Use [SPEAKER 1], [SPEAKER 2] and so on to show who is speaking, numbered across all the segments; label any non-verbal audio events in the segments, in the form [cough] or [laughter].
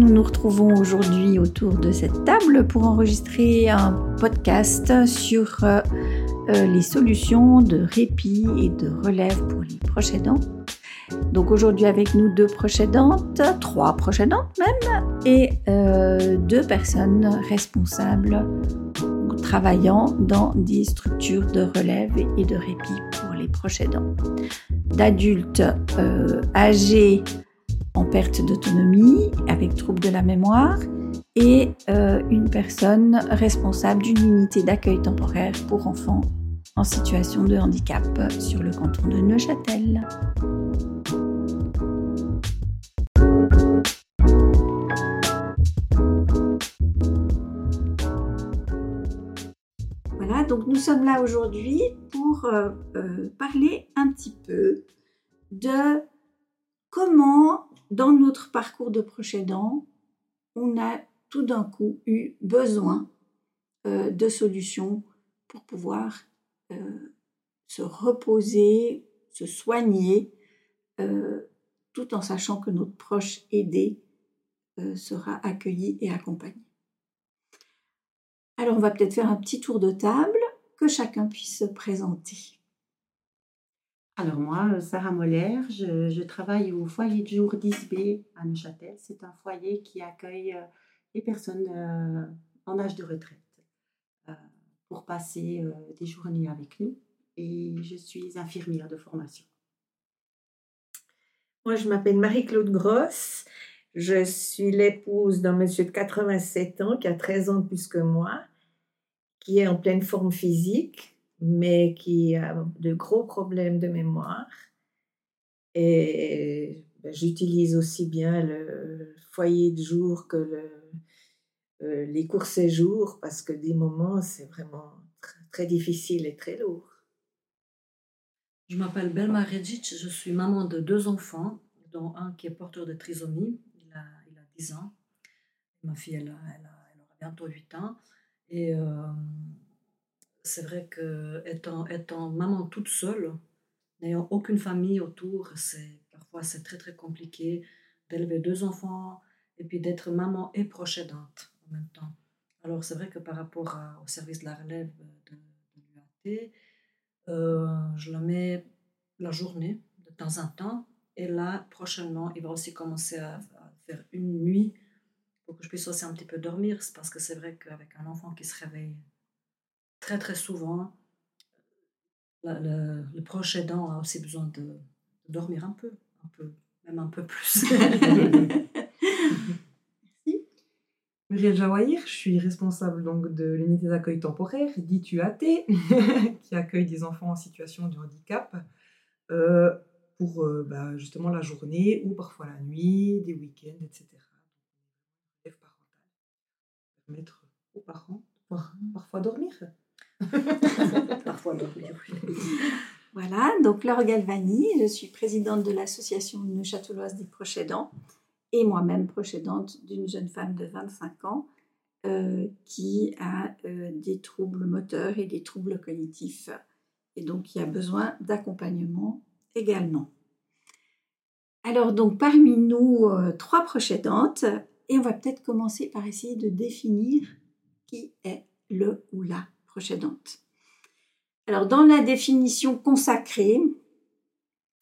[SPEAKER 1] Nous nous retrouvons aujourd'hui autour de cette table pour enregistrer un podcast sur euh, euh, les solutions de répit et de relève pour les proches aidants. Donc aujourd'hui avec nous deux proches aidantes, trois proches aidantes même, et euh, deux personnes responsables travaillant dans des structures de relève et de répit pour les proches aidants. D'adultes âgés en perte d'autonomie, avec trouble de la mémoire, et euh, une personne responsable d'une unité d'accueil temporaire pour enfants en situation de handicap sur le canton de Neuchâtel. Voilà, donc nous sommes là aujourd'hui pour euh, euh, parler un petit peu de comment dans notre parcours de proche aidant, on a tout d'un coup eu besoin euh, de solutions pour pouvoir euh, se reposer, se soigner, euh, tout en sachant que notre proche aidé sera accueilli et accompagné. Alors on va peut-être faire un petit tour de table, que chacun puisse se présenter.
[SPEAKER 2] Alors moi, euh, Sarah Moller, je, travaille au foyer de jour 10B à Neuchâtel. C'est un foyer qui accueille euh, les personnes euh, en âge de retraite pour passer des journées avec nous. Et je suis infirmière de formation.
[SPEAKER 3] Moi, je m'appelle Marie-Claude Grosse. Je suis l'épouse d'un monsieur de 87 ans qui a 13 ans plus que moi, qui est en pleine forme physique, mais qui a de gros problèmes de mémoire. Et ben, j'utilise aussi bien le foyer de jour que le, euh, les courts séjours parce que des moments, c'est vraiment très, difficile et très lourd.
[SPEAKER 4] Je m'appelle Belma Redic, je suis maman de deux enfants, dont un qui est porteur de trisomie, il a, il a 10 ans. Ma fille, elle, elle, elle aura bientôt 8 ans. Et euh, c'est vrai que étant, maman toute seule, n'ayant aucune famille autour, c'est parfois c'est très très compliqué d'élever deux enfants et puis d'être maman et proche aidante en même temps. Alors c'est vrai que par rapport au service de la relève de, l'UAT, euh, je le mets la journée de temps en temps et là prochainement il va aussi commencer à, faire une nuit pour que je puisse aussi un petit peu dormir. Parce que c'est vrai qu'avec un enfant qui se réveille très très souvent, le, le, proche aidant a aussi besoin de, dormir un peu, un peu, même un peu plus. [laughs]
[SPEAKER 5] Merci. Muriel Jawahir, je suis responsable donc de l'unité d'accueil temporaire, dite UAT, [laughs] qui accueille des enfants en situation de handicap euh, pour euh, bah, justement la journée ou parfois la nuit, des week-ends, etc. Permettre aux parents de parfois dormir. [laughs]
[SPEAKER 1] Parfois Voilà, donc Laure Galvani, je suis présidente de l'association neuchâteloise des proches aidants et moi-même proche aidante d'une jeune femme de 25 ans euh, qui a euh, des troubles moteurs et des troubles cognitifs et donc qui a besoin d'accompagnement également. Alors donc parmi nous, euh, trois proches aidantes, et on va peut-être commencer par essayer de définir qui est le ou la proche Alors, dans la définition consacrée,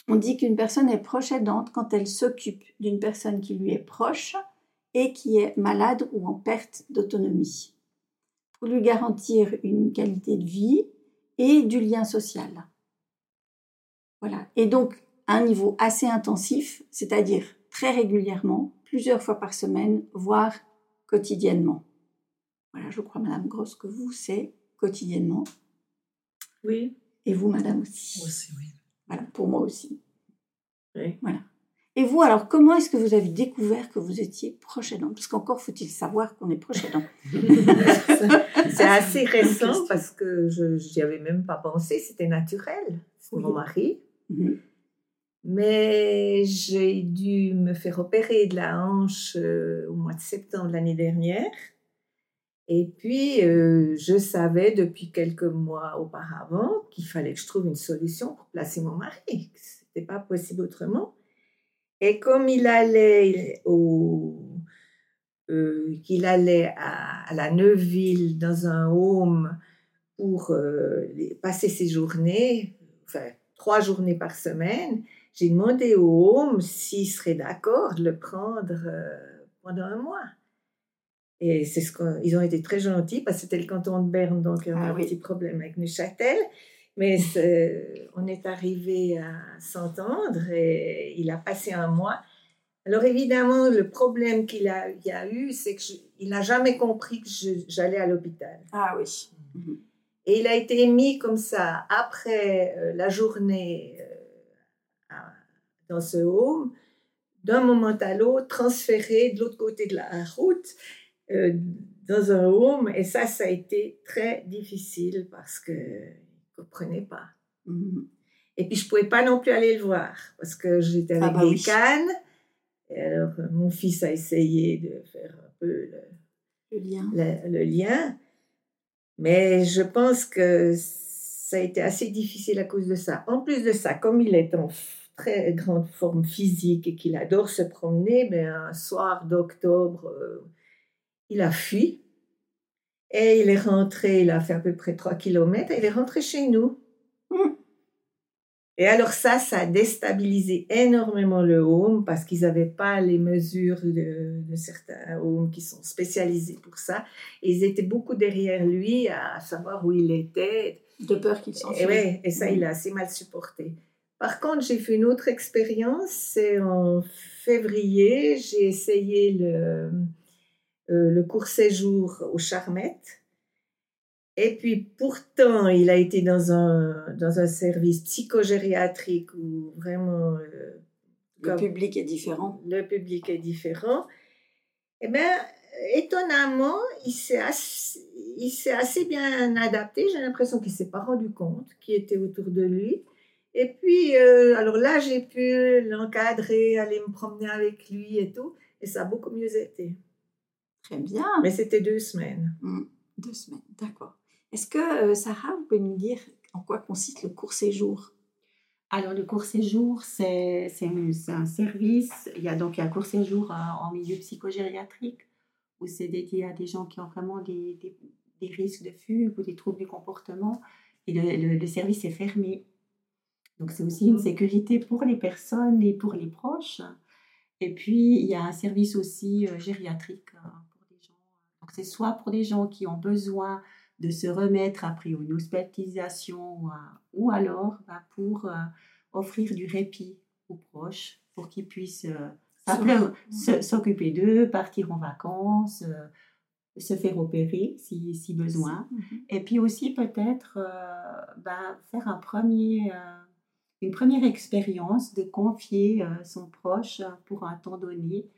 [SPEAKER 1] on dit qu'une personne est proche aidante quand elle s'occupe d'une personne qui lui est proche et qui est malade ou en perte d'autonomie, pour lui garantir une qualité de vie et du lien social. Voilà. Et donc, à un niveau assez intensif, c'est-à-dire très régulièrement, plusieurs fois par semaine, voire quotidiennement. Voilà, je crois, Madame Grosse, que vous, c'est quotidiennement.
[SPEAKER 3] Oui.
[SPEAKER 1] Et vous, madame aussi.
[SPEAKER 4] Moi aussi, oui.
[SPEAKER 1] Voilà, pour moi aussi.
[SPEAKER 3] Oui.
[SPEAKER 1] Voilà. Et vous, alors, comment est-ce que vous avez découvert que vous étiez proche aidant? Parce qu'encore faut-il savoir qu'on est proche aidant. [laughs]
[SPEAKER 3] c'est assez récent parce que je n'y avais même pas pensé, c'était naturel. C'est mon mari. Mhm. Mais j'ai dû me faire opérer de la hanche euh, au mois de septembre l'année dernière. Et puis, euh, je savais depuis quelques mois auparavant qu'il fallait que je trouve une solution pour placer mon mari. Ce n'était pas possible autrement. Et comme il allait au, euh, qu'il allait à, la Neuville dans un home pour euh, passer ses journées, enfin trois journées par semaine, j'ai demandé au home s'il serait d'accord de le prendre pendant un mois. Et c'est ce qu'ils ont été très gentils parce que c'était le canton de Berne, donc il y a ah un petit problème avec Neuchâtel. Mais [laughs] on est arrivé à s'entendre et il a passé un mois. Alors évidemment, le problème qu'il a, a eu, c'est qu'il n'a jamais compris que j'allais à l'hôpital.
[SPEAKER 1] Ah oui. Mhm.
[SPEAKER 3] Et il a été mis comme ça après euh, la journée euh, dans ce home, d'un moment à l'autre, transféré de l'autre côté de la route euh, dans un home. Et ça, ça a été très difficile parce que ne comprenait pas. Mhm. Et puis, je ne pouvais pas non plus aller le voir parce que j'étais avec ah bah des cannes. Et alors, mon fils a essayé de faire un peu
[SPEAKER 1] le, lien.
[SPEAKER 3] Le, lien. Mais je pense que ça a été assez difficile à cause de ça. En plus de ça, comme il est en très grande forme physique et qu'il adore se promener, mais un soir d'octobre, euh, il a fui. Et il est rentré, il a fait à peu près 3 kilomètres, et il est rentré chez nous. Mmh. Et alors ça, ça a déstabilisé énormément le home parce qu'ils n'avaient pas les mesures de, certains homes qui sont spécialisés pour ça. Et ils étaient beaucoup derrière lui à savoir où il était.
[SPEAKER 1] De peur qu'il s'enfuit.
[SPEAKER 3] Et, ouais, et ça, il a assez mal supporté. Par contre, j'ai fait une autre expérience. C'est en février, j'ai essayé le, euh, le court séjour au Charmettes. Et puis pourtant, il a été dans un, dans un service psychogériatrique où vraiment... Euh,
[SPEAKER 1] le public est différent.
[SPEAKER 3] Le public est différent. Eh bien, étonnamment, il s'est assez, il s'est assez bien adapté. J'ai l'impression qu'il ne s'est pas rendu compte qui était autour de lui. Et puis, euh, alors là, j'ai pu l'encadrer, aller me promener avec lui et tout. Et ça a beaucoup mieux été.
[SPEAKER 1] Très bien.
[SPEAKER 3] Mais c'était deux semaines.
[SPEAKER 1] Mmh, deux semaines, d'accord. Est-ce que, euh, Sarah, vous pouvez nous dire en quoi consiste le court séjour?
[SPEAKER 2] Alors, le court séjour, c'est un service. Il y a donc un court séjour en milieu psychogériatrique où c'est dédié à des gens qui ont vraiment des, des, des, risques de fugue ou des troubles du comportement. Et le, le, service est fermé. Donc, c'est aussi une mmh. sécurité pour les personnes et pour les proches. Et puis, il y a un service aussi euh, gériatrique euh, c'est soit pour des gens qui ont besoin de se remettre après une hospitalisation ou alors bah, pour euh, offrir du répit aux proches pour qu'ils puissent euh, s'occuper d'eux, partir en vacances, euh, se faire opérer si, si besoin. Mhm. Et puis aussi peut-être bah, faire un premier, une première expérience de confier son proche pour un temps donné euh,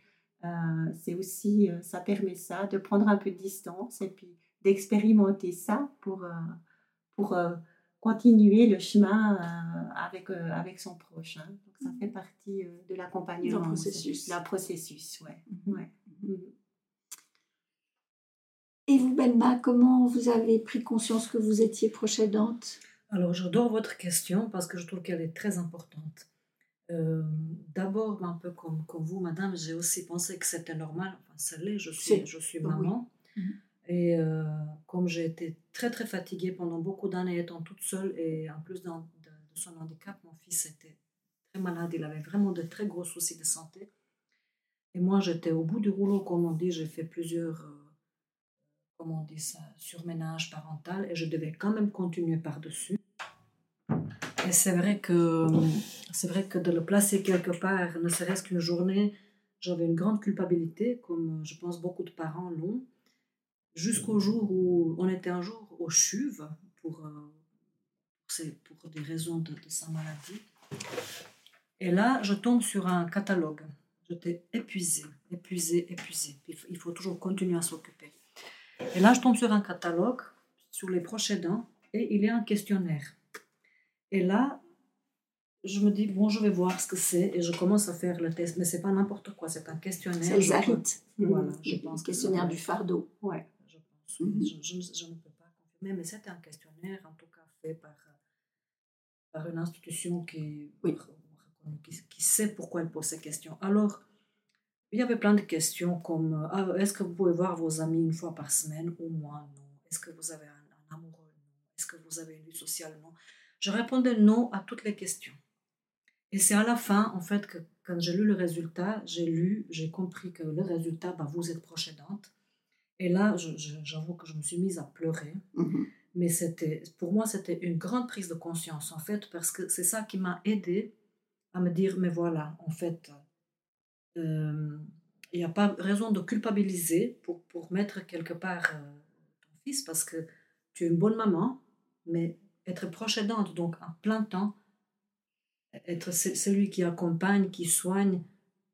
[SPEAKER 2] c'est aussi, euh, ça permet ça, de prendre un peu de distance et puis d'expérimenter ça pour, euh, pour continuer le chemin avec, avec son proche. Hein. Donc ça fait partie de l'accompagnement.
[SPEAKER 1] processus.
[SPEAKER 2] La processus, ouais. Mhm. ouais. Mhm.
[SPEAKER 1] Et vous, Belma, comment vous avez pris conscience que vous étiez proche aidante?
[SPEAKER 4] Alors, j'adore votre question parce que je trouve qu'elle est très importante. Euh, d'abord, un peu comme, comme vous, madame, j'ai aussi pensé que c'était normal. Enfin, ça l'est, je suis, je suis maman. Mhm. Et euh, comme j'ai été très, très fatiguée pendant beaucoup d'années étant toute seule, et en plus de, son handicap, mon fils était très malade. Il avait vraiment de très gros soucis de santé. Et moi, j'étais au bout du rouleau, comme on dit. J'ai fait plusieurs, euh, comment on dit ça, surménage parental. Et je devais quand même continuer par-dessus. Et c'est vrai que c'est vrai que de le placer quelque part, ne serait-ce qu'une journée, j'avais une grande culpabilité, comme je pense beaucoup de parents l'ont, jusqu'au jour où on était un jour au CHUV pour, euh, pour des raisons de, sa maladie. Et là, je tombe sur un catalogue. J'étais épuisée, épuisée, épuisée. Il faut toujours continuer à s'occuper. Et là, je tombe sur un catalogue sur les proches aidants et il y a un questionnaire. Et là, je me dis, bon, je vais voir ce que c'est et je commence à faire le test. Mais c'est pas n'importe quoi, c'est un questionnaire.
[SPEAKER 1] C'est ZARIT. Voilà, je pense. Questionnaire du fardeau.
[SPEAKER 4] Ouais, je pense. Mhm. je, ne peux pas confirmer, mais c'est un questionnaire, en tout cas, fait par, par une institution qui est qui, sait pourquoi elle pose ces questions. Alors, il y avait plein de questions comme ah, est-ce que vous pouvez voir vos amis une fois par semaine? Ou moins Non. Est-ce que vous avez un, amoureux? Non. Est-ce que vous avez une vie sociale? Non. Je répondais non à toutes les questions. Et c'est à la fin, en fait, que quand j'ai lu le résultat, j'ai lu, j'ai compris que le résultat, bah, vous êtes proche aidante. Et là, j'avoue que je me suis mise à pleurer. Mhm. Mais c'était, pour moi, c'était une grande prise de conscience, en fait, parce que c'est ça qui m'a aidé à me dire, mais voilà, en fait, euh, il n'y a pas raison de culpabiliser pour, pour mettre quelque part euh, ton fils, parce que tu es une bonne maman, mais être proche aidante, donc en plein temps, être celui qui accompagne, qui soigne,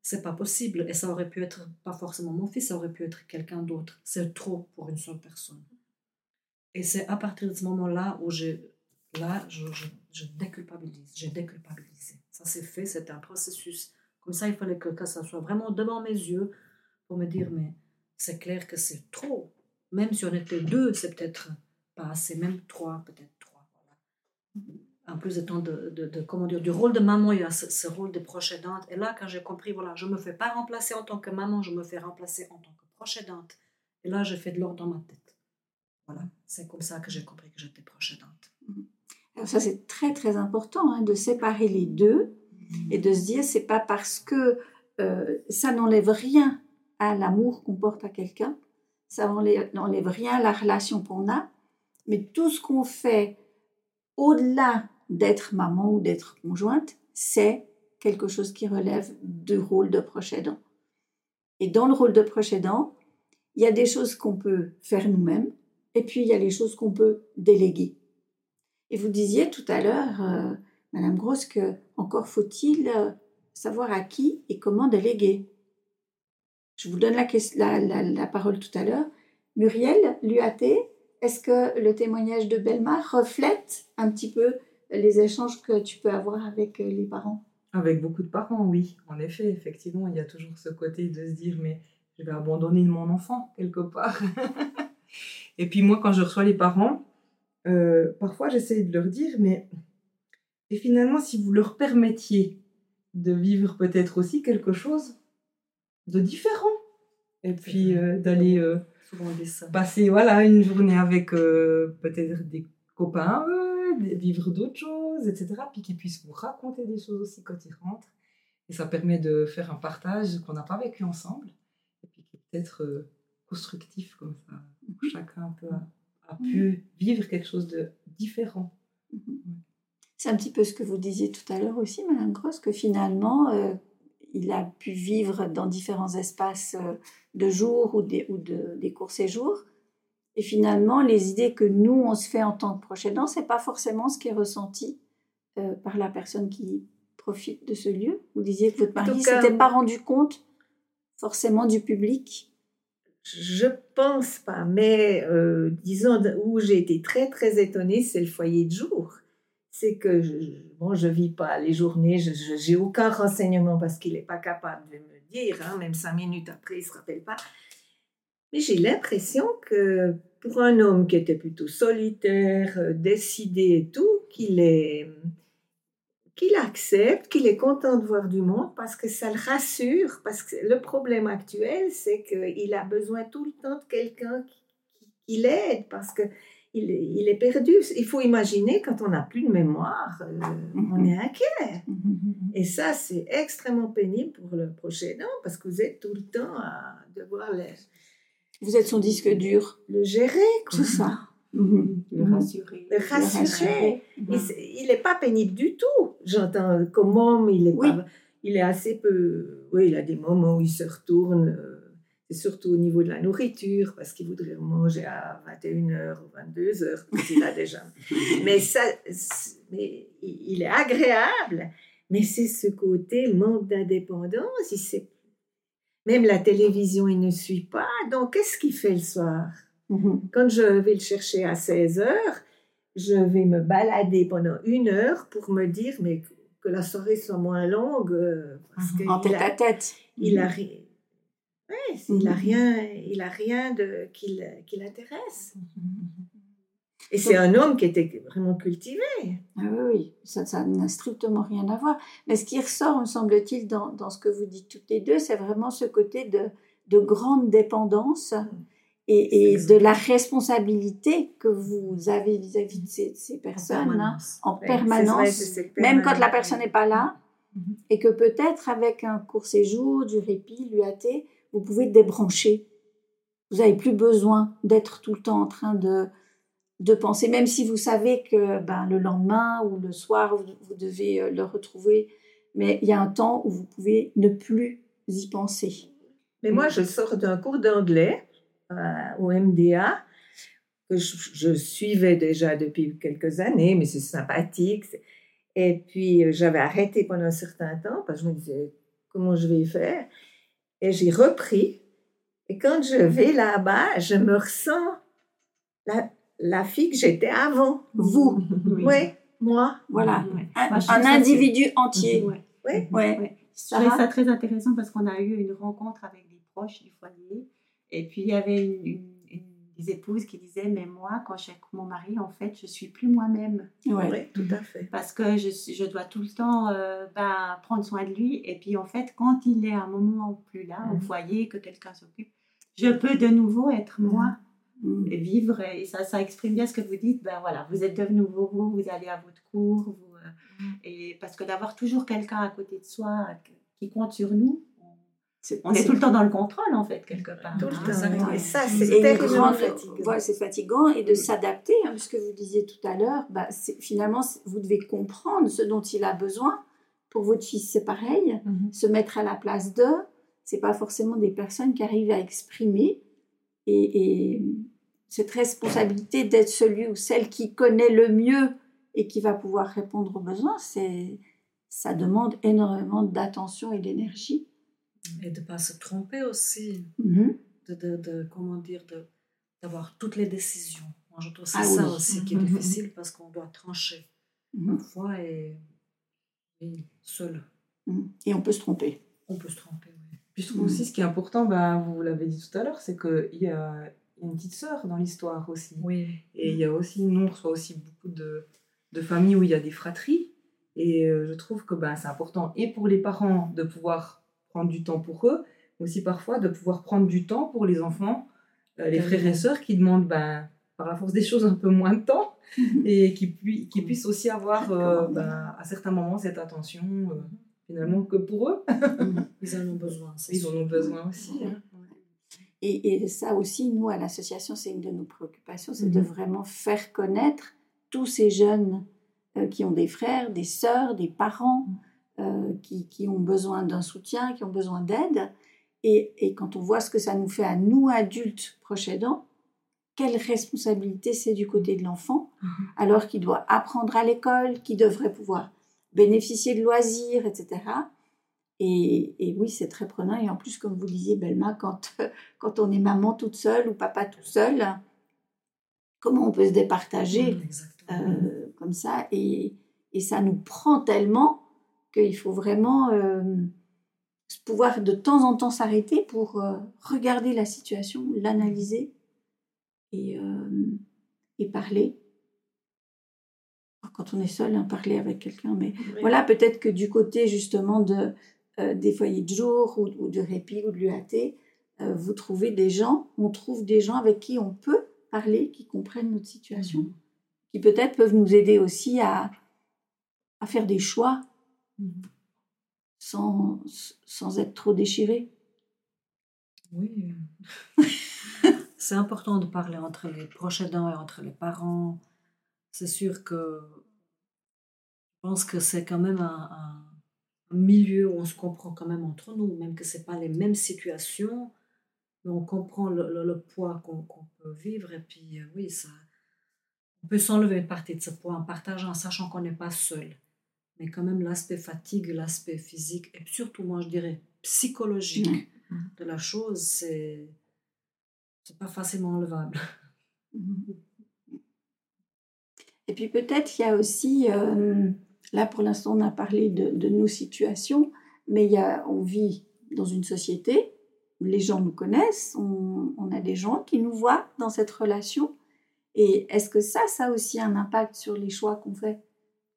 [SPEAKER 4] c'est pas possible. Et ça aurait pu être pas forcément mon fils, ça aurait pu être quelqu'un d'autre. C'est trop pour une seule personne. Et c'est à partir de ce moment-là où je, là, je, je, déculpabilise. J'ai déculpabilisé. Ça s'est fait, c'était un processus. Comme ça, il fallait que, que ça soit vraiment devant mes yeux pour me dire, mais c'est clair que c'est trop. Même si on était deux, c'est peut-être pas assez, même trois, peut-être trois. En plus étant de, de, comment dire, du rôle de maman, il y a ce, rôle de proche aidante. Et là, quand j'ai compris, voilà, je ne me fais pas remplacer en tant que maman, je me fais remplacer en tant que proche aidante. Et là, j'ai fait de l'ordre dans ma tête. Voilà, c'est comme ça que j'ai compris que j'étais proche aidante.
[SPEAKER 1] Alors ça, c'est très très important hein, de séparer les deux mhm. et de se dire, c'est pas parce que euh, ça n'enlève rien à l'amour qu'on porte à quelqu'un, ça n'enlève rien à la relation qu'on a, mais tout ce qu'on fait au-delà d'être maman ou d'être conjointe, c'est quelque chose qui relève du rôle de proche aidant. Et dans le rôle de proche aidant, il y a des choses qu'on peut faire nous-mêmes, et puis, il y a les choses qu'on peut déléguer. Et vous disiez tout à l'heure, euh, Madame Grosse, que encore faut-il euh, savoir à qui et comment déléguer. Je vous donne la, la, parole tout à l'heure. Muriel, l'UAT, est-ce que le témoignage de Belma reflète un petit peu les échanges que tu peux avoir avec euh, les parents?
[SPEAKER 5] Avec beaucoup de parents, oui. En effet, effectivement, il y a toujours ce côté de se dire, mais je vais abandonner mon enfant quelque part. [laughs] Et puis moi, quand je reçois les parents, euh, parfois j'essaie de leur dire, mais et finalement, si vous leur permettiez de vivre peut-être aussi quelque chose de différent, et puis euh, d'aller euh, passer voilà une journée avec peut-être des copains, vivre d'autres choses, etc. Puis qu'ils puissent vous raconter des choses aussi quand ils rentrent. Et ça permet de faire un partage qu'on n'a pas vécu ensemble, et puis qui est peut-être constructif comme ça. Mhm. Chacun peut, a, mhm. pu vivre quelque chose de différent.
[SPEAKER 1] Mhm. C'est un petit peu ce que vous disiez tout à l'heure aussi, Madame Grosse, que finalement, euh, il a pu vivre dans différents espaces euh, de jour ou des, ou de, des courts séjours. Et finalement, les idées que nous, on se fait en tant que proche aidant, ce n'est pas forcément ce qui est ressenti euh, par la personne qui profite de ce lieu. Vous disiez que votre mari ne s'était pas rendu compte forcément du public
[SPEAKER 3] je pense pas, mais euh, disons où j'ai été très très étonnée, c'est le foyer de jour. C'est que je, bon, je vis pas les journées, je j'ai aucun renseignement parce qu'il n'est pas capable de me dire, hein, même cinq minutes après il se rappelle pas. Mais j'ai l'impression que pour un homme qui était plutôt solitaire, euh, décidé et tout, qu'il est qu'il accepte, qu'il est content de voir du monde parce que ça le rassure, parce que le problème actuel, c'est qu'il a besoin tout le temps de quelqu'un qui, l'aide, parce que il, il, est perdu. Il faut imaginer quand on n'a plus de mémoire, euh, on est inquiet. Et ça, c'est extrêmement pénible pour le prochain an, parce que vous êtes tout le temps à devoir les...
[SPEAKER 1] Vous êtes son disque dur.
[SPEAKER 3] Le gérer,
[SPEAKER 1] tout ça.
[SPEAKER 3] Mhm. Le rassurer. Le rassurer. Il n'est pas pénible du tout. J'entends comme homme, il est, pas, il est assez peu. Oui, il a des moments où il se retourne. Euh, c'est surtout au niveau de la nourriture, parce qu'il voudrait manger à 21h ou 22h, il a déjà. [laughs] mais ça, mais il est agréable, mais c'est ce côté manque d'indépendance. Il Même la télévision, il ne suit pas. Donc, qu'est-ce qu'il fait le soir? Mhm. Quand je vais le chercher à 16 heures, je vais me balader pendant une heure pour me dire mais que la soirée soit moins longue. Euh,
[SPEAKER 1] parce mhm. en tête à tête.
[SPEAKER 3] Il a, mhm. il a rien, il a rien de, qui, qui l'intéresse. Et c'est un homme qui était vraiment cultivé.
[SPEAKER 1] Ah oui, oui, ça, ça n'a strictement rien à voir. Mais ce qui ressort, me semble-t-il, dans, dans, ce que vous dites toutes les deux, c'est vraiment ce côté de, de grande dépendance et, et de la responsabilité que vous avez vis-à-vis de ces, ces personnes en permanence, même quand la personne n'est pas là, mm-hmm. et que peut-être avec un court séjour, du répit, l'UAT, vous pouvez débrancher. Vous n'avez plus besoin d'être tout le temps en train de de penser, même si vous savez que ben, le lendemain ou le soir, vous, devez euh, le retrouver, mais il y a un temps où vous pouvez ne plus y penser.
[SPEAKER 3] Mais moi, je sors d'un cours d'anglais euh, au MDA que je, suivais déjà depuis quelques années, mais c'est sympathique. Et puis, euh, j'avais arrêté pendant un certain temps parce que je me disais, comment je vais faire? Et j'ai repris. Et quand je vais là-bas, je me ressens la, la fille que j'étais avant. Vous. [laughs] Oui. moi.
[SPEAKER 1] Voilà. Un, individu entier.
[SPEAKER 2] Oui. Ouais. ouais. Je trouvais ça très intéressant parce qu'on a eu une rencontre avec des proches du foyer. Et puis, il y avait une, des épouses qui disaient Mais moi, quand je suis avec mon mari, en fait, je suis plus moi-même.
[SPEAKER 3] Oui, tout à fait.
[SPEAKER 2] Parce que je, je dois tout le temps euh, ben, prendre soin de lui. Et puis, en fait, quand il est à un moment plus là, au mhm. foyer, que quelqu'un s'occupe, je peux de nouveau être moi. Mm. vivre. Et ça, ça exprime bien ce que vous dites. Ben voilà, vous êtes devenu vous, vous allez à votre cours. Vous, euh, mm. et parce que d'avoir toujours quelqu'un à côté de soi qui compte sur nous, on est tout le temps dans le contrôle, en fait, quelque part.
[SPEAKER 3] Tout le temps. Et ça, c'est terriblement fatigant.
[SPEAKER 1] Voilà, c'est fatigant. Et de s'adapter, hein, ce que vous disiez tout à l'heure, bah, finalement, vous devez comprendre ce dont il a besoin. Pour votre fils, c'est pareil. Mm-hmm. Se mettre à la place d'eux, c'est pas forcément des personnes qui arrivent à exprimer et, cette responsabilité d'être celui ou celle qui connaît le mieux et qui va pouvoir répondre aux besoins, c'est ça demande énormément d'attention et d'énergie.
[SPEAKER 4] Et de ne pas se tromper aussi, mm-hmm. de, de, comment dire, d'avoir toutes les décisions. Moi, je trouve que c'est ah ça aussi qui est mm-hmm. difficile parce qu'on doit trancher mm-hmm. parfois et, et seul.
[SPEAKER 1] Et on peut se tromper.
[SPEAKER 4] On peut se tromper.
[SPEAKER 5] Puis je trouve aussi ce qui est important, bah, vous l'avez dit tout à l'heure, c'est qu'il y a une petite sœur dans l'histoire aussi.
[SPEAKER 4] Oui.
[SPEAKER 5] Et il y a aussi, nous, on reçoit aussi beaucoup de, de familles où il y a des fratries. Et euh, je trouve que bah, c'est important et pour les parents de pouvoir prendre du temps pour eux, mais aussi parfois de pouvoir prendre du temps pour les enfants, euh, les frères et sœurs qui demandent bah, par la force des choses un peu moins de temps [laughs] et qui, qui puissent aussi avoir euh, bah, à certains moments cette attention finalement que pour eux. [laughs]
[SPEAKER 4] Ils en ont besoin.
[SPEAKER 5] Ils en ont besoin aussi. Hein.
[SPEAKER 1] Et, et, ça aussi, nous, à l'association, c'est une de nos préoccupations, c'est de mhm. vraiment faire connaître tous ces jeunes euh, qui ont des frères, des sœurs, des parents, mhm. euh, qui, qui, ont besoin d'un soutien, qui ont besoin d'aide. Et, et, quand on voit ce que ça nous fait à nous, adultes, proches aidants, quelle responsabilité c'est du côté de l'enfant, mhm. alors qu'il doit apprendre à l'école, qu'il devrait pouvoir bénéficier de loisirs, etc. Et, oui, c'est très prenant. Et en plus, comme vous disiez, Belma, quand, [laughs] quand on est maman toute seule ou papa tout seul, comment on peut se départager mmh, euh, comme ça? Et, et, ça nous prend tellement qu'il faut vraiment euh, pouvoir de temps en temps s'arrêter pour euh, regarder la situation, l'analyser et, et parler quand on est seul, hein, parler avec quelqu'un. Mais voilà, peut-être que du côté justement de, euh, des foyers de jour ou, de répit ou de l'UAT, euh, vous trouvez des gens, on trouve des gens avec qui on peut parler, qui comprennent notre situation, mhm. qui peut-être peuvent nous aider aussi à, à faire des choix sans, sans être trop déchirés.
[SPEAKER 4] Oui. C'est important de parler entre les proches aidants et entre les parents. C'est sûr que je pense que c'est quand même un, milieu où on se comprend quand même entre nous, même que ce pas les mêmes situations, mais on comprend le, poids qu'on peut vivre. Et puis, euh, oui, ça, on peut s'enlever une partie de ce poids en partageant, en sachant qu'on n'est pas seul. Mais quand même, l'aspect fatigue, l'aspect physique, et surtout, moi, je dirais, psychologique de la chose, c'est c'est pas facilement enlevable.
[SPEAKER 1] Et puis peut-être il y a aussi euh, Là, pour l'instant, on a parlé de, nos situations, mais il y a, on vit dans une société, les gens nous connaissent, on, a des gens qui nous voient dans cette relation. Et est-ce que ça, ça a aussi un impact sur les choix qu'on fait?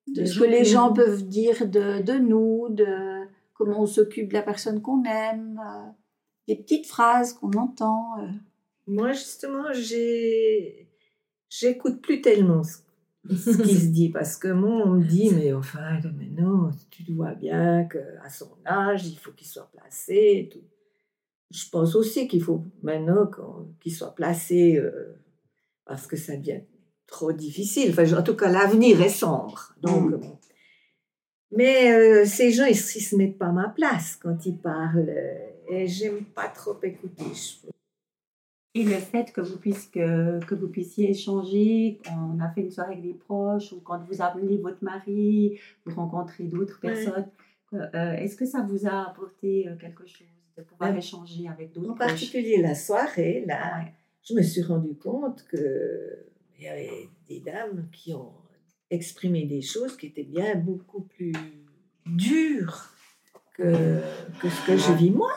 [SPEAKER 1] De ce que les gens peuvent dire de, de, nous, de comment on s'occupe de la personne qu'on aime, euh, des petites phrases qu'on entend. Euh.
[SPEAKER 3] Moi, justement, j'écoute plus tellement ce, qui se [laughs] dit parce que moi, on me dit, mais enfin, mais non, tu vois bien qu'à son âge, il faut qu'il soit placé et tout. Je pense aussi qu'il faut maintenant qu'il soit placé euh, parce que ça devient trop difficile. Enfin, en tout cas, l'avenir est sombre. Donc, mm. Mais euh, ces gens, ils ne se mettent pas à ma place quand ils parlent. Et j'aime pas trop écouter.
[SPEAKER 2] Et le fait que vous, puissiez, que, que, vous puissiez échanger, on a fait une soirée avec des proches, ou quand vous amenez votre mari, vous rencontrez d'autres personnes, euh, est-ce que ça vous a apporté quelque chose de pouvoir échanger avec d'autres
[SPEAKER 3] En particulier la soirée, là, je me suis rendu compte qu'il y avait des dames qui ont exprimé des choses qui étaient bien beaucoup plus dures que, que ce que je vis moi.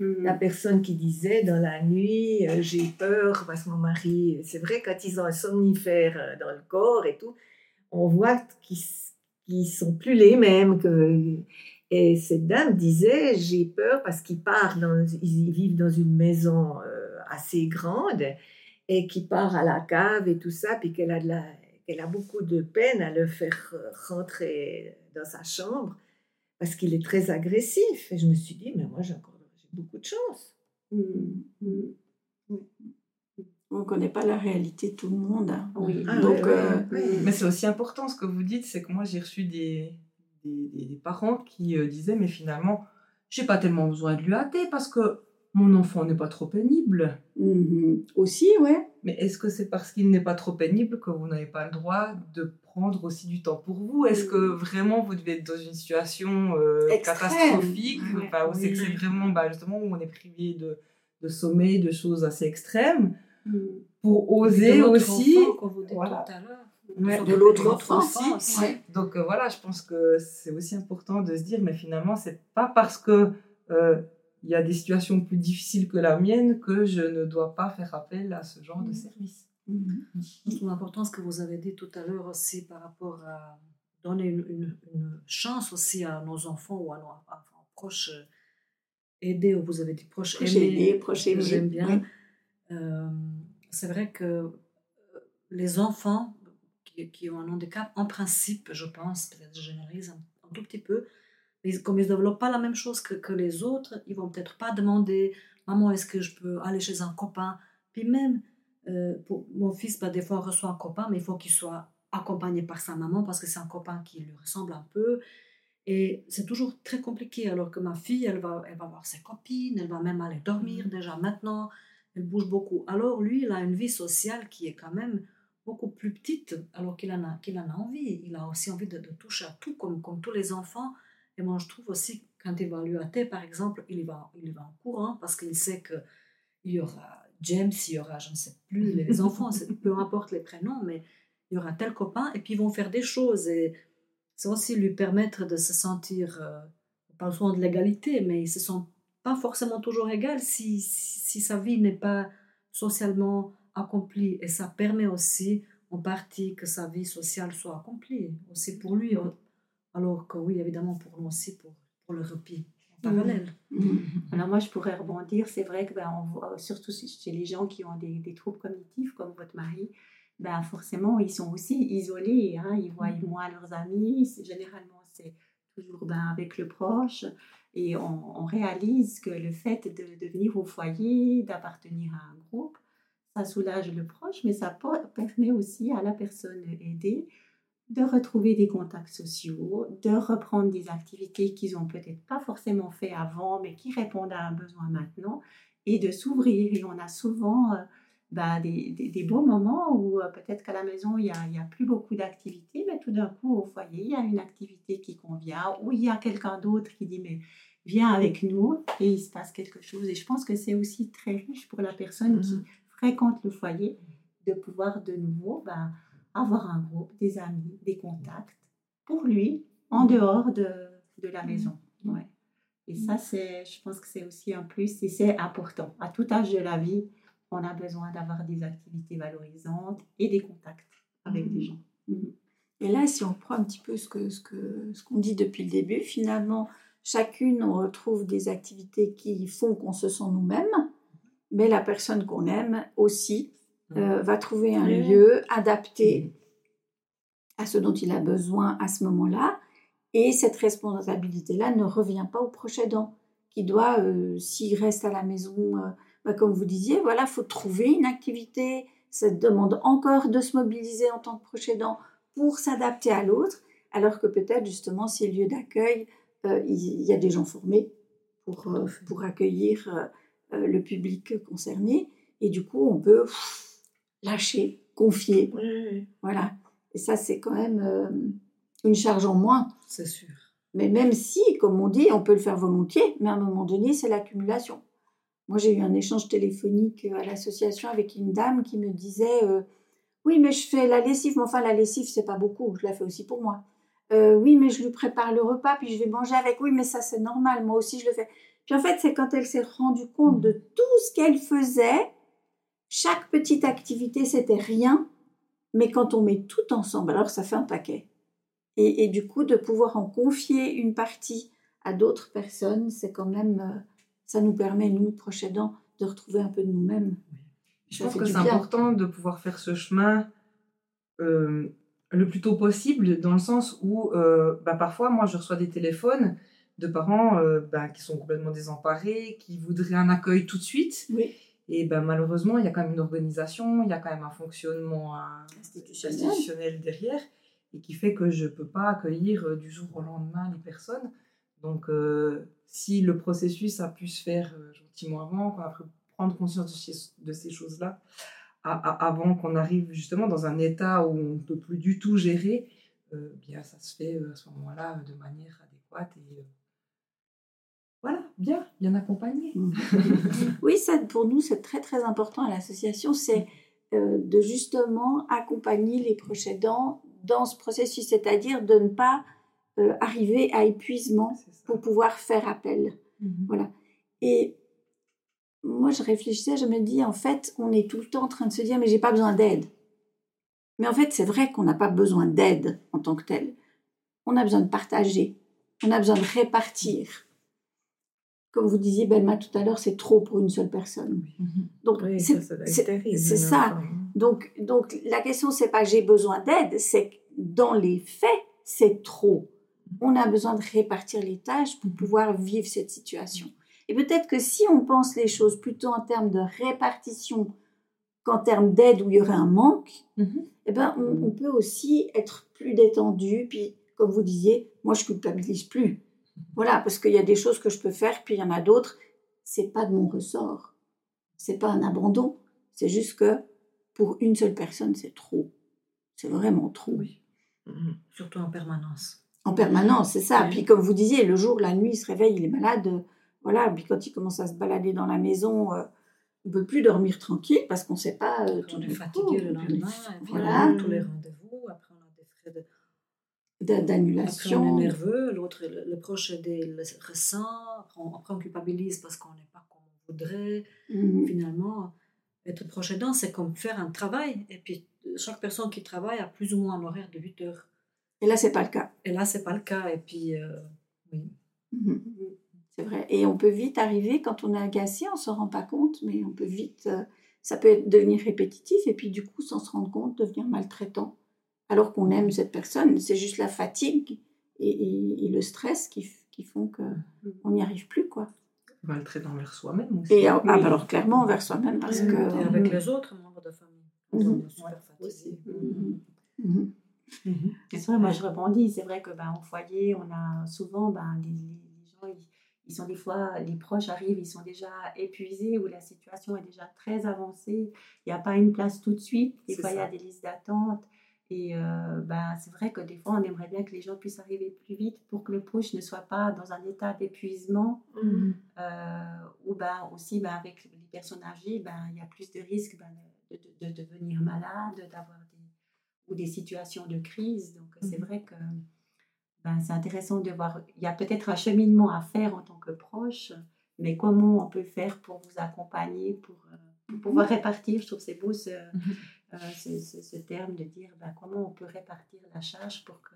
[SPEAKER 3] La mm. personne qui disait dans la nuit, euh, j'ai peur parce que mon mari, c'est vrai, quand ils ont un somnifère euh, dans le corps et tout, on voit qu'ils ne sont plus les mêmes. Que, et cette dame disait, j'ai peur parce qu'ils partent, ils vivent dans une maison euh, assez grande et qui part à la cave et tout ça, puis qu'elle a de la, elle a beaucoup de peine à le faire rentrer dans sa chambre parce qu'il est très agressif. Et je me suis dit, mais moi, j'ai encore beaucoup de chance. Mmh,
[SPEAKER 1] mmh. On ne connaît pas la réalité de tout le monde. Hein.
[SPEAKER 5] Oui. Ah Donc, euh, Mais c'est aussi important ce que vous dites, c'est que moi, j'ai reçu des, des, parents qui euh, disaient, mais finalement, j'ai pas tellement besoin de lui hâter parce que mon enfant n'est pas trop pénible.
[SPEAKER 1] Mmh aussi, ouais.
[SPEAKER 5] Mais est-ce que c'est parce qu'il n'est pas trop pénible que vous n'avez pas le droit de prendre aussi du temps pour vous? Est-ce que vraiment vous devez être dans une situation euh, catastrophique enfin, où c'est c'est vraiment bah, justement où on est privé de, de sommeil, de choses assez extrêmes, mm. pour oser aussi.
[SPEAKER 1] voilà. de l'autre enfant aussi.
[SPEAKER 5] Donc euh, voilà, je pense que c'est aussi important de se dire, mais finalement, c'est pas parce que euh, il y a des situations plus difficiles que la mienne que je ne dois pas faire appel à ce genre de mm. service.
[SPEAKER 4] Mm. Je trouve important ce que vous avez dit tout à l'heure aussi par rapport à donner une, une, chance aussi à nos enfants ou à nos, proches euh, aider, ou vous avez dit proches aider, proches aider, j'aime bien. Euh, c'est vrai que euh, les enfants qui, qui, ont un handicap, en principe, je pense, peut-être je généralise un, un tout petit peu, comme ils ne développent pas la même chose que, que les autres, ils vont peut-être pas demander Maman, est-ce que je peux aller chez un copain? Puis même, euh, pour, mon fils, bah, des fois, reçoit un copain, mais il faut qu'il soit accompagné par sa maman parce que c'est un copain qui lui ressemble un peu. Et c'est toujours très compliqué, alors que ma fille, elle va, elle va voir ses copines, elle va même aller dormir mmh. déjà maintenant, elle bouge beaucoup. Alors lui, il a une vie sociale qui est quand même beaucoup plus petite, alors qu'il en, a, qu'il en a envie. Il a aussi envie de, de toucher à tout, comme, comme tous les enfants. Et moi, je trouve aussi, quand il va à l'UAT, par exemple, il va, il va en courant parce qu'il sait qu'il y aura James, il y aura, je ne sais plus, les [laughs] enfants, peu importe les prénoms, mais il y aura tel copain, et puis ils vont faire des choses. Et c'est aussi lui permettre de se sentir, euh, on parle souvent de l'égalité, mais ils ne se sentent pas forcément toujours égales si, si, sa vie n'est pas socialement accomplie. Et ça permet aussi en partie que sa vie sociale soit accomplie, aussi pour lui, alors que oui, évidemment, pour nous aussi, pour, pour le repli en mmh. parallèle.
[SPEAKER 2] Mmh. Alors moi, je pourrais rebondir. C'est vrai que ben, on voit, surtout chez les gens qui ont des, des troubles cognitifs, comme votre mari, ben, forcément, ils sont aussi isolés. Hein, ils voient mmh. moins leurs amis. Généralement, c'est toujours ben, avec le proche. Et on, on, réalise que le fait de, de venir au foyer, d'appartenir à un groupe, ça soulage le proche, mais ça permet aussi à la personne aidée de retrouver des contacts sociaux, de reprendre des activités qu'ils ont peut-être pas forcément fait avant, mais qui répondent à un besoin maintenant, et de s'ouvrir. Et on a souvent euh, bah, des, des, beaux moments où euh, peut-être qu'à la maison, il n'y a, y a, plus beaucoup d'activités, mais tout d'un coup, au foyer, il y a une activité qui convient, ou il y a quelqu'un d'autre qui dit, mais viens avec nous, et il se passe quelque chose. Et je pense que c'est aussi très riche pour la personne qui mmh. fréquente le foyer de pouvoir de nouveau... Bah, avoir un groupe, des amis, des contacts pour lui en dehors de, de la maison. Ouais. Et ça, c'est, je pense que c'est aussi un plus et c'est important. À tout âge de la vie, on a besoin d'avoir des activités valorisantes et des contacts avec des gens.
[SPEAKER 1] Et là, si on prend un petit peu ce qu'on ce que, ce qu'on dit depuis le début, finalement, chacune, on retrouve des activités qui font qu'on se sent nous-mêmes, mais la personne qu'on aime aussi euh, va trouver un lieu adapté à ce dont il a besoin à ce moment-là. Et cette responsabilité-là ne revient pas au proche aidant, qui doit, euh, s'il reste à la maison, euh, bah, comme vous disiez, voilà, faut trouver une activité. Ça demande encore de se mobiliser en tant que proche aidant pour s'adapter à l'autre, alors que peut-être justement, si le lieu d'accueil, il y a des gens formés pour, pour accueillir le public concerné, et du coup, on peut lâcher, confier. Voilà. Et ça, c'est quand même euh, une charge en moins.
[SPEAKER 4] C'est sûr.
[SPEAKER 1] Mais même si, comme on dit, on peut le faire volontiers, mais à un moment donné, c'est l'accumulation. Moi, j'ai eu un échange téléphonique à l'association avec une dame qui me disait euh, Oui, mais je fais la lessive, mais enfin, la lessive, c'est pas beaucoup, je la fais aussi pour moi. Euh, oui, mais je lui prépare le repas, puis je vais manger avec. Oui, mais ça, c'est normal, moi aussi, je le fais. Puis en fait, c'est quand elle s'est rendue compte de tout ce qu'elle faisait chaque petite activité, c'était rien, mais quand on met tout ensemble, alors ça fait un paquet. Et, du coup, de pouvoir en confier une partie à d'autres personnes, c'est quand même, euh, ça nous permet, nous, proches aidants, de retrouver un peu de nous-mêmes.
[SPEAKER 5] Je pense que c'est important de pouvoir faire ce chemin euh, le plus tôt possible, dans le sens où euh, bah, parfois, moi, je reçois des téléphones de parents bah, qui sont complètement désemparés, qui voudraient un accueil tout de suite.
[SPEAKER 1] Oui.
[SPEAKER 5] Et ben, malheureusement, il y a quand même une organisation, il y a quand même un fonctionnement institutionnel, derrière, et qui fait que je ne peux pas accueillir euh, du jour au lendemain les personnes. Donc, euh, si le processus a pu se faire euh, gentiment avant, qu'on a prendre conscience de ces, choses-là, avant qu'on arrive justement dans un état où on ne peut plus du tout gérer, bien ça se fait à ce moment-là de manière adéquate et voilà, bien, bien accompagné.
[SPEAKER 1] Mmh. [laughs] oui, ça, pour nous, c'est très très important à l'association, c'est euh, de justement accompagner les proches aidants dans ce processus, c'est-à-dire de ne pas euh, arriver à épuisement pour pouvoir faire appel. Mmh. Voilà. Et moi, je réfléchissais, je me dis, en fait, on est tout le temps en train de se dire, mais j'ai pas besoin d'aide. Mais en fait, c'est vrai qu'on n'a pas besoin d'aide en tant que tel. On a besoin de partager, on a besoin de répartir comme vous disiez, Belma, tout à l'heure, c'est trop pour une seule personne. Donc, c'est ça. Donc, donc, la question, c'est pas j'ai besoin d'aide, c'est que dans les faits, c'est trop. On a besoin de répartir les tâches pour pouvoir vivre cette situation. Et peut-être que si on pense les choses plutôt en termes de répartition qu'en termes d'aide où il y aurait un manque, mm-hmm. eh ben, on, on, peut aussi être plus détendu. Puis, comme vous disiez, moi, je culpabilise plus. Voilà, parce qu'il y a des choses que je peux faire, puis il y en a d'autres, c'est pas de mon ressort. C'est pas un abandon, c'est juste que pour une seule personne, c'est trop. C'est vraiment trop. Oui.
[SPEAKER 4] Mhm. Surtout en permanence.
[SPEAKER 1] En permanence, c'est ça. Puis comme vous disiez, le jour, la nuit, il se réveille, il est malade. Voilà, puis quand il commence à se balader dans la maison, euh, on ne peut plus dormir tranquille parce qu'on ne sait pas.
[SPEAKER 4] Euh, on est fatigué le lendemain, voilà. tous les rendez-vous, après on a des frais de
[SPEAKER 1] d'annulation.
[SPEAKER 4] on est nerveux, l'autre, le, proche le ressent, on, on culpabilise parce qu'on n'est pas comme on voudrait. Mhm. Finalement, être proche aidant, c'est comme faire un travail. Et puis, chaque personne qui travaille a plus ou moins un horaire de 8 heures.
[SPEAKER 1] Et là, c'est pas le cas.
[SPEAKER 4] Et là, c'est pas le cas. Et puis, euh, oui.
[SPEAKER 1] Mhm. C'est vrai. Et on peut vite arriver, quand on est agacé, on ne se rend pas compte, mais on peut vite. Euh, ça peut devenir répétitif et puis, du coup, sans se rendre compte, devenir maltraitant alors qu'on aime cette personne. C'est juste la fatigue et, le stress qui, font qu'on n'y arrive plus. quoi.
[SPEAKER 5] Maltraiter envers soi-même
[SPEAKER 1] aussi. Et, ah, bah alors clairement envers soi-même parce que... Et
[SPEAKER 4] avec les autres membres de famille.
[SPEAKER 2] Aussi. Mmh. Mmh. moi je rebondis. C'est vrai que ben, au foyer, on a souvent ben, les, gens, ils, sont des fois, les proches arrivent, ils sont déjà épuisés ou la situation est déjà très avancée. Il n'y a pas une place tout de suite. Des fois, il y a des listes d'attente. Et euh, ben, c'est vrai que des fois, on aimerait bien que les gens puissent arriver plus vite pour que le push ne soit pas dans un état d'épuisement. Mmh. Euh, ou ben, aussi, ben, avec les personnes âgées, ben, il y a plus de risques ben, de, de, devenir malade, d'avoir des, ou des situations de crise. Donc, c'est mmh. vrai que ben, c'est intéressant de voir. Il y a peut-être un cheminement à faire en tant que proche, mais comment on peut faire pour vous accompagner, pour, euh, pouvoir répartir, je trouve c'est beau ce, [laughs] euh, ce, terme de dire ben, comment on peut répartir la charge pour que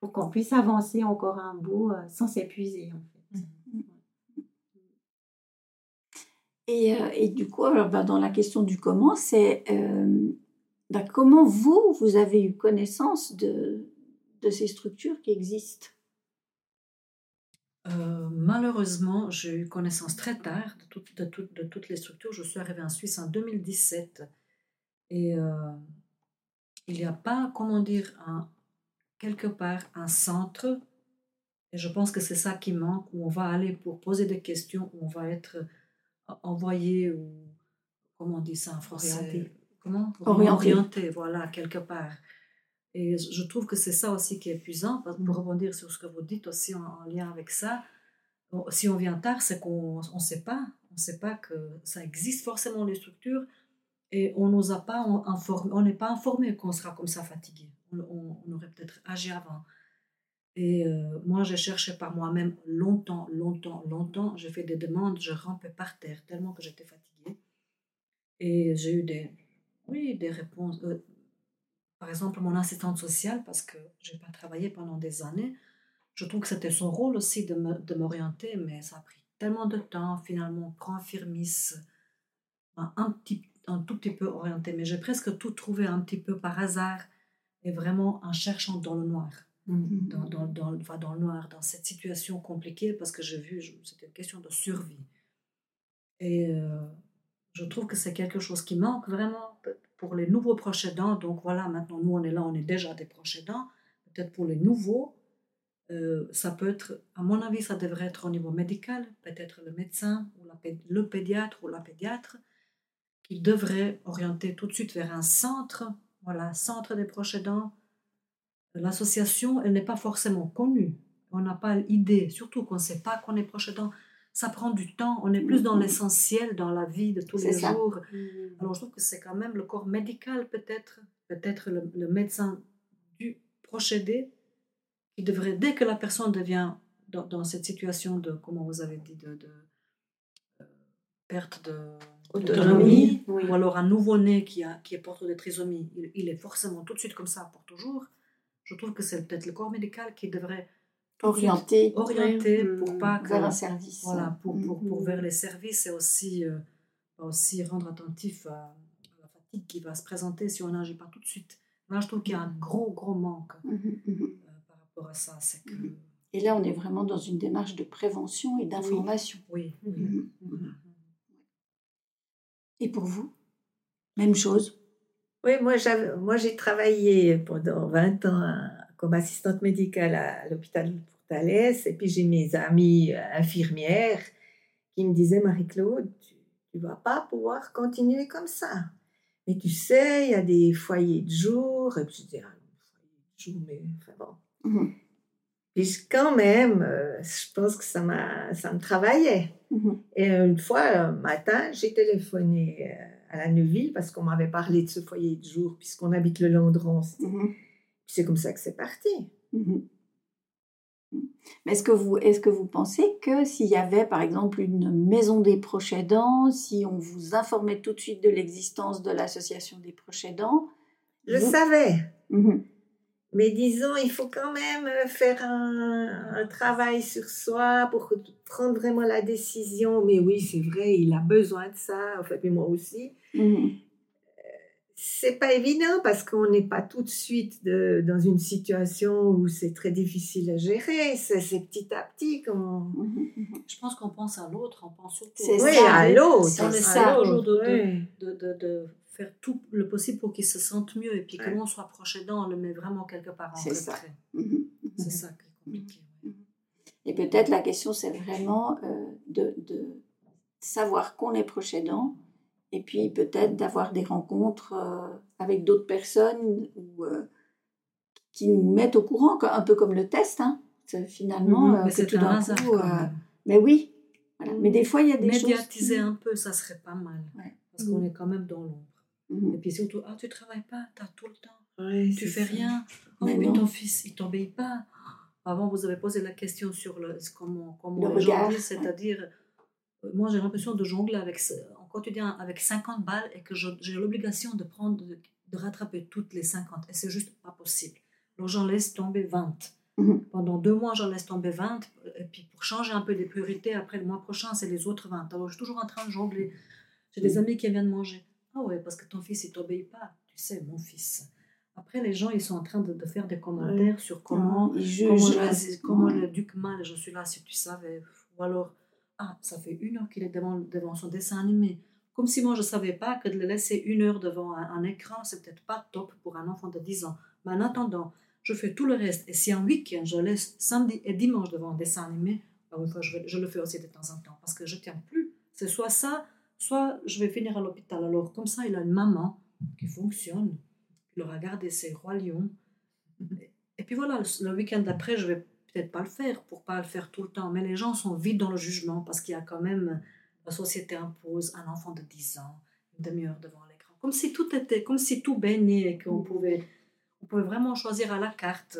[SPEAKER 2] pour qu'on puisse avancer encore un bout euh, sans s'épuiser en fait.
[SPEAKER 1] Et, euh, et, du coup, alors, ben, dans la question du comment, c'est ben, comment vous, vous avez eu connaissance de, de ces structures qui existent?
[SPEAKER 4] Malheureusement, j'ai eu connaissance très tard de, de, de, toutes les structures. Je suis arrivée en Suisse en 2017 et euh, il n'y a pas, comment dire, un, quelque part un centre, et je pense que c'est ça qui manque, où on va aller pour poser des questions, où on va être envoyé, ou comment on dit ça en français?
[SPEAKER 1] Orienté.
[SPEAKER 4] Comment? Orienté. voilà, quelque part. Et je trouve que c'est ça aussi qui est épuisant, pour mm. rebondir sur ce que vous dites aussi en, lien avec ça. Si on vient tard, c'est qu'on ne sait pas. On ne sait pas que ça existe forcément les structures, et on nous a pas informé, on n'est pas informé qu'on sera comme ça fatigué. On, aurait peut-être agi avant. Et euh, moi, j'ai cherché par moi-même longtemps, longtemps, longtemps. J'ai fait des demandes, je rampais par terre tellement que j'étais fatiguée. Et j'ai eu des, oui, des réponses. Euh, par exemple, mon assistante sociale, parce que je n'ai pas travaillé pendant des années, je trouve que c'était son rôle aussi de m'orienter, mais ça a pris tellement de temps. Finalement, prend Firmis, un petit un tout petit peu orienté, mais j'ai presque tout trouvé un petit peu par hasard et vraiment en cherchant dans le noir. Mm-hmm. Dans, dans, dans, dans, le noir, dans cette situation compliquée, parce que j'ai vu, c'était une question de survie. Et euh, je trouve que c'est quelque chose qui manque vraiment pour les nouveaux proches aidants. Donc voilà, maintenant nous on est là, on est déjà des proches aidants. Peut-être pour les nouveaux, euh, ça peut être, à mon avis, ça devrait être au niveau médical, peut-être le médecin ou la, le pédiatre ou la pédiatre il devrait orienter tout de suite vers un centre, voilà, centre des proches aidants. L'association, elle n'est pas forcément connue. On n'a pas l'idée, surtout qu'on ne sait pas qu'on est proche aidant. Ça prend du temps, on est plus dans mm-hmm. l'essentiel, dans la vie de tous les jours. Mm. Alors je trouve que c'est quand même le corps médical peut-être, peut-être le, médecin du proche aidé, qui devrait, dès que la personne devient dans, cette situation de, comment vous avez dit, de, de euh, perte de autonomie, ou alors un nouveau-né qui, a, qui est porteur de trisomie, il, est forcément tout de suite comme ça pour toujours. Je trouve que c'est peut-être le corps médical qui devrait
[SPEAKER 1] orienter,
[SPEAKER 4] orienter pour pas
[SPEAKER 1] vers un service.
[SPEAKER 4] Voilà, pour, pour, pour, vers les services et aussi, euh, aussi rendre attentif à, la fatigue qui va se présenter si on n'agit pas tout de suite. Là, je trouve qu'il y a un gros, gros manque euh, par rapport à ça. C'est que...
[SPEAKER 1] Et là, on est vraiment dans une démarche de prévention et d'information.
[SPEAKER 4] Oui, oui.
[SPEAKER 1] Et pour vous? Même chose?
[SPEAKER 3] Oui, moi, moi j'ai travaillé pendant 20 ans comme assistante médicale à, l'hôpital Portalès et puis j'ai mes amies euh, infirmières qui me disaient Marie-Claude, tu ne vas pas pouvoir continuer comme ça. Mais tu sais, il y a des foyers de jour. Et puis je disais, ah, foyer de jour, mais enfin bon. Mmh puis quand même, euh, je pense que ça, ça me travaillait. Mhm. Et une fois, un matin, j'ai téléphoné euh, à la Neuville parce qu'on m'avait parlé de ce foyer de jour, puisqu'on habite le Landron. Mhm. C'est comme ça que c'est parti.
[SPEAKER 1] Mhm. Mais est-ce que, vous, est-ce que vous pensez que s'il y avait, par exemple, une maison des proches aidants, si on vous informait tout de suite de l'existence de l'association des proches aidants...
[SPEAKER 3] Je savais. Mais disons, il faut quand même euh, faire un, travail sur soi pour prendre vraiment la décision. Mais oui, c'est vrai, il a besoin de ça, en fait, mais moi aussi. Mmh. C'est pas évident parce qu'on n'est pas tout de suite de, dans une situation où c'est très difficile à gérer. C'est, petit à petit qu'on.
[SPEAKER 4] Je pense qu'on pense à l'autre, on pense surtout
[SPEAKER 3] oui, à l'autre.
[SPEAKER 4] On essaie toujours de, de, de faire tout le possible pour qu'ils se sentent mieux. Et puis, comment on soit proche aidant, on le met vraiment quelque part en
[SPEAKER 1] C'est ça.
[SPEAKER 4] Mhm, mhm. C'est ça qui est compliqué.
[SPEAKER 1] Mhm. Et peut-être la question, c'est vraiment euh, de, de, savoir qu'on est proche aidant et puis peut-être d'avoir des rencontres euh, avec d'autres personnes ou, euh, qui nous mettent au courant, un peu comme le test, hein. finalement.
[SPEAKER 4] mais c'est tout d'un coup.
[SPEAKER 1] mais oui. Mais des fois, il y a des
[SPEAKER 4] Médiatiser choses. Médiatiser un peu, ça serait pas mal. Parce qu'on est quand même dans l'ombre. Mhm. Et puis surtout, ah, tu travailles pas, tu as tout le temps. tu fais rien. Oh, mais, ton fils, il t'obéit pas. Avant, vous avez posé la question sur le, comment, comment
[SPEAKER 1] le
[SPEAKER 4] c'est-à-dire, euh, moi j'ai l'impression de jongler avec, quotidien avec 50 balles et que j'ai l'obligation de prendre, de, rattraper toutes les 50. Et c'est juste pas possible. Alors j'en laisse tomber 20. Mhm. Pendant deux mois, j'en laisse tomber 20. Et puis pour changer un peu des priorités, après le mois prochain, c'est les autres 20. Alors je suis toujours en train de jongler. J'ai des mhm. amis qui viennent manger. Ah ouais, parce que ton fils, il t'obéit pas. Tu sais, mon fils. Après, les gens, ils sont en train de, faire des commentaires sur comment, ils comment, le duc mal, je suis là, si tu savais. Ou alors, ah, ça fait une heure qu'il est devant, devant son dessin animé. Comme si moi, je ne savais pas que de le laisser une heure devant un, écran, c'est peut-être pas top pour un enfant de 10 ans. Mais en attendant, je fais tout le reste. Et si un week-end, je laisse samedi et dimanche devant un dessin animé, je, je, le fais aussi de temps en temps parce que je ne tiens plus. C'est soit ça, soit je vais finir à l'hôpital. Alors, comme ça, il a une maman qui fonctionne le regarder ses rois lions. Et puis voilà, le, week-end d'après, je vais peut-être pas le faire pour pas le faire tout le temps. Mais les gens sont vite dans le jugement parce qu'il y a quand même, la société impose un enfant de 10 ans, une demi-heure devant l'écran. Comme si tout était, comme si tout baignait et qu'on pouvait, on pouvait vraiment choisir à la carte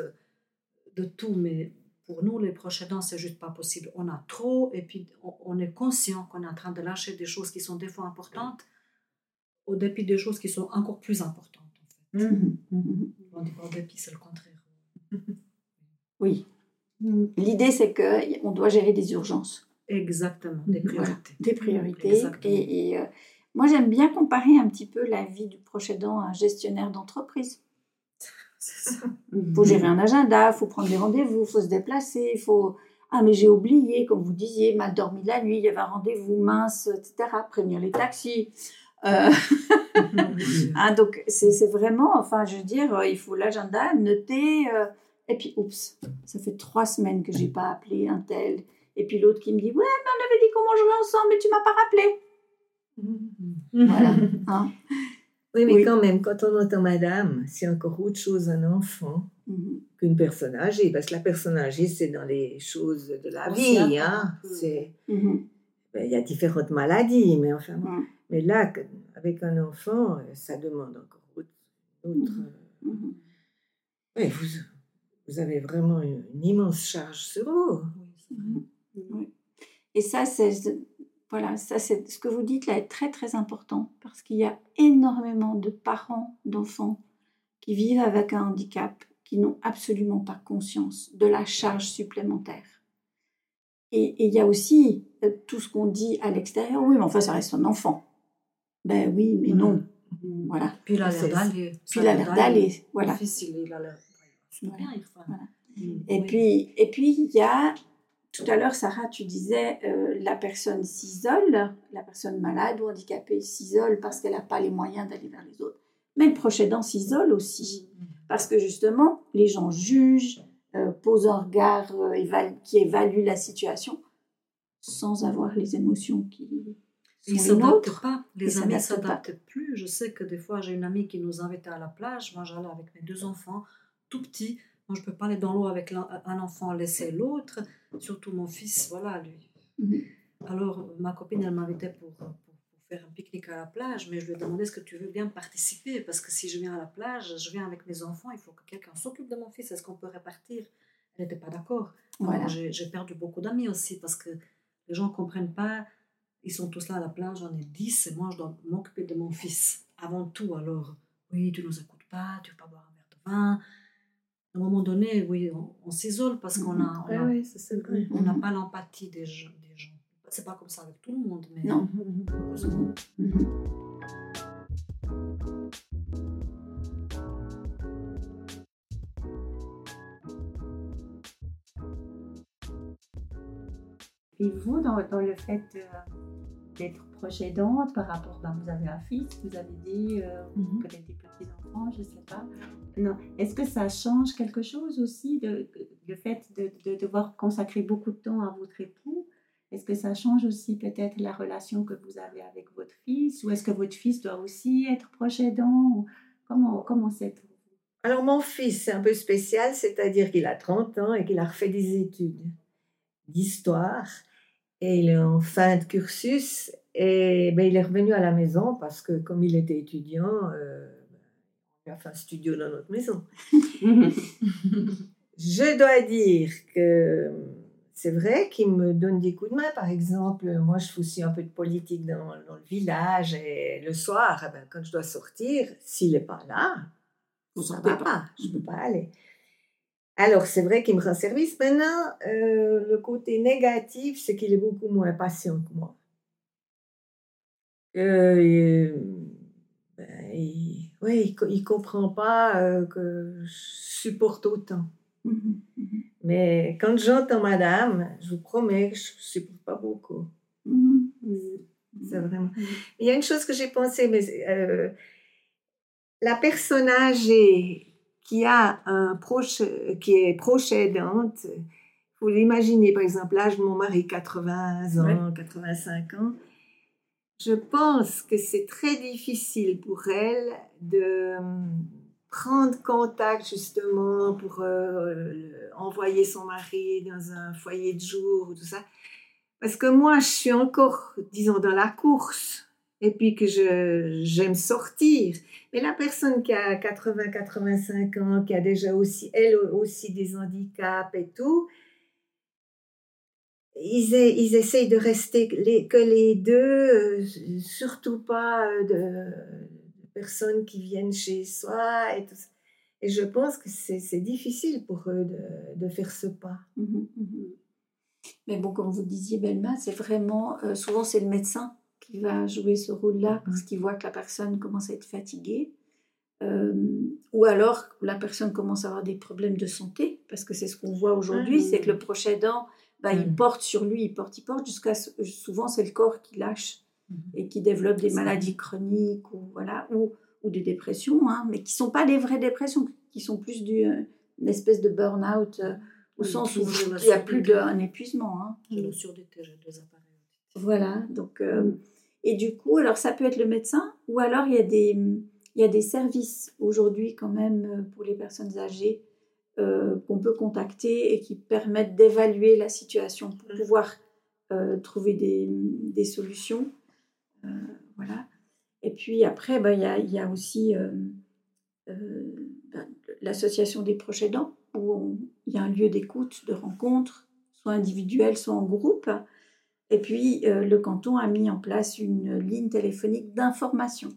[SPEAKER 4] de tout. Mais pour nous, les proches aidants, c'est juste pas possible. On a trop et puis on est conscient qu'on est en train de lâcher des choses qui sont des fois importantes au dépit des choses qui sont encore plus importantes. Mmh. Mmh. c'est le contraire. [laughs]
[SPEAKER 1] Oui. L'idée, c'est qu'on doit gérer des urgences.
[SPEAKER 4] Exactement, des priorités.
[SPEAKER 1] des priorités. Et, euh, moi, j'aime bien comparer un petit peu la vie du proche aidant à un gestionnaire d'entreprise. Il faut gérer un agenda, il faut prendre des rendez-vous, il faut se déplacer, il faut... Ah, mais j'ai oublié, comme vous disiez, mal dormi la nuit, il y avait un rendez-vous mince, etc. Prévenir les taxis. Euh, [laughs] hein, donc, c'est vraiment, enfin, je veux dire, euh, il faut l'agenda, noter. Euh, et puis, oups, ça fait trois semaines que j'ai pas appelé un tel. Et puis l'autre qui me dit, ouais, mais on avait dit qu'on mangerait ensemble, mais tu m'as pas rappelé.
[SPEAKER 3] Voilà. Hein. Oui, mais quand même, quand on entend madame, c'est encore autre chose un enfant mhm. qu'une personne âgée. Parce que la personne âgée, c'est dans les choses de la vie. Hein. C'est. Mhm. Ben, il y a différentes maladies, mais enfin. Mais là, avec un enfant, euh, ça demande encore autre. Mhm. Euh, vous, vous, avez vraiment une, immense charge sur vous.
[SPEAKER 1] Et ça, c'est voilà, ça c'est ce que vous dites là est très très important parce qu'il y a énormément de parents d'enfants qui vivent avec un handicap qui n'ont absolument pas conscience de la charge supplémentaire. Et, il y a aussi euh, tout ce qu'on dit à l'extérieur, oui, mais enfin ça reste un enfant. Ben oui, mais non. Voilà.
[SPEAKER 4] Puis il a l'air d'aller.
[SPEAKER 1] Puis il a l'air d'aller. Voilà.
[SPEAKER 4] il a l'air.
[SPEAKER 1] Mm. Et puis, et puis il y a tout à l'heure, Sarah, tu disais euh, la personne s'isole, la personne malade ou handicapée s'isole parce qu'elle n'a pas les moyens d'aller vers les autres. Mais le proche aidant s'isole aussi mm. parce que justement, les gens jugent, euh, posent un regard euh, qui évalue la situation sans avoir les émotions qui,
[SPEAKER 4] ils ne s'adaptent pas. Les amis ne s'adaptent plus. Je sais que des fois, j'ai une amie qui nous invitait à la plage. Moi, j'allais avec mes deux enfants, tout petits. Moi, je ne peux pas aller dans l'eau avec un enfant, laisser l'autre. Surtout mon fils, voilà, lui. Mhm. Alors, ma copine, elle m'invitait pour, pour, faire un pique-nique à la plage. Mais je lui ai demandé est-ce que tu veux bien participer? Parce que si je viens à la plage, je viens avec mes enfants, il faut que quelqu'un s'occupe de mon fils. Est-ce qu'on peut répartir Elle n'était pas d'accord. Voilà. J'ai perdu beaucoup d'amis aussi parce que les gens ne comprennent pas ils sont tous là à la plage, j'en ai 10 et moi je dois m'occuper de mon fils avant tout. Alors, oui, tu nous écoutes pas, tu veux pas boire un verre de vin. À un moment donné, oui, on, s'isole parce qu'on a, on n'a pas l'empathie des gens. Des gens. C'est pas comme ça avec tout le monde, mais
[SPEAKER 1] non. heureusement.
[SPEAKER 2] Et vous, dans, dans le fait de d'être proche aidante par rapport, ben, vous avez un fils, vous avez dit, euh, mhm. peut-être des je ne sais pas. Non. Est-ce que ça change quelque chose aussi, le fait de, de, devoir consacrer beaucoup de temps à votre époux? Est-ce que ça change aussi peut-être la relation que vous avez avec votre fils? Ou est-ce que votre fils doit aussi être proche aidant? Comment comment c'est pour vous?
[SPEAKER 3] Alors mon fils, c'est un peu spécial, c'est-à-dire qu'il a 30 ans et qu'il a refait des études d'histoire. Et il est en fin de cursus et ben, il est revenu à la maison parce que comme il était étudiant, euh, un studio dans notre maison. [laughs] Je dois dire que c'est vrai qu'il me donne des coups de main. Par exemple, moi, je fais aussi un peu de politique dans, le village et le soir, eh ben, quand je dois sortir, s'il n'est pas là, ça ne va pas, je ne peux pas aller. Alors, c'est vrai qu'il me rend service. Maintenant, euh, le côté négatif, c'est qu'il est beaucoup moins patient que moi. Euh, ben, il, ouais, il, comprend pas euh, que je supporte autant. Mmh mmh Mais quand j'entends madame, je vous promets que je ne supporte pas beaucoup. C'est vraiment. Il y a une chose que j'ai pensé, mais euh, la personne âgée qui a un proche, qui est proche aidante, vous l'imaginez, par exemple, l'âge de mon mari, 80 ans, 85 ans, je pense que c'est très difficile pour elle de prendre contact justement pour euh, envoyer son mari dans un foyer de jour ou tout ça. Parce que moi, je suis encore, disons, dans la course et puis que je, j'aime sortir. Mais la personne qui a 80-85 ans, qui a déjà aussi, elle aussi des handicaps et tout, ils, ils essayent de rester que les deux, euh, surtout pas euh, de, personnes qui viennent chez soi et tout ça. Et je pense que c'est difficile pour eux de, de faire ce pas. Mmh
[SPEAKER 1] mmh Mais bon, comme vous disiez, Belma, c'est vraiment, euh, souvent c'est le médecin qui va jouer ce rôle-là mmh parce qu'il voit que la personne commence à être fatiguée. Euh, ou alors la personne commence à avoir des problèmes de santé, parce que c'est ce qu'on voit aujourd'hui, c'est que le proche aidant, bah, il porte sur lui, il porte, il porte, jusqu'à souvent c'est le corps qui lâche et qui développent des maladies chroniques ou, voilà, ou, ou des dépressions, hein, mais qui ne sont pas des vraies dépressions, qui sont plus d'une euh, espèce de burn-out euh, au sens où il n'y a plus d'un épuisement. Hein.
[SPEAKER 4] Le appareils.
[SPEAKER 1] Voilà, donc, euh, et du coup, alors ça peut être le médecin, ou alors il y a des, il y a des services aujourd'hui quand même pour les personnes âgées qu'on peut contacter et qui permettent d'évaluer la situation pour mmh. pouvoir trouver des, des solutions. Euh, voilà. Et puis après, bah, il y, y, a, aussi euh, euh, bah, l'association des proches aidants, où il y a un lieu d'écoute, de rencontre, soit individuel, soit en groupe. Et puis, le canton a mis en place une ligne téléphonique d'information,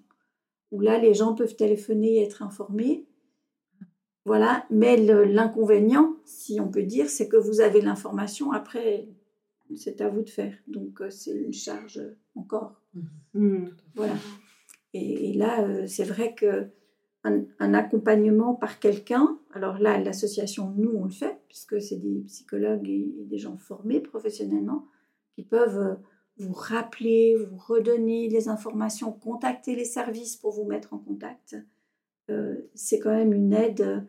[SPEAKER 1] où là, les gens peuvent téléphoner et être informés. Voilà, mais l'inconvénient, si on peut dire, c'est que vous avez l'information, après, c'est à vous de faire. Donc, c'est une charge encore Mmh. Voilà. Et, là, euh, c'est vrai que un, accompagnement par quelqu'un, alors là, l'association, nous, on le fait, puisque c'est des psychologues et, des gens formés professionnellement qui peuvent euh, vous rappeler, vous redonner les informations, contacter les services pour vous mettre en contact. Euh, c'est quand même une aide,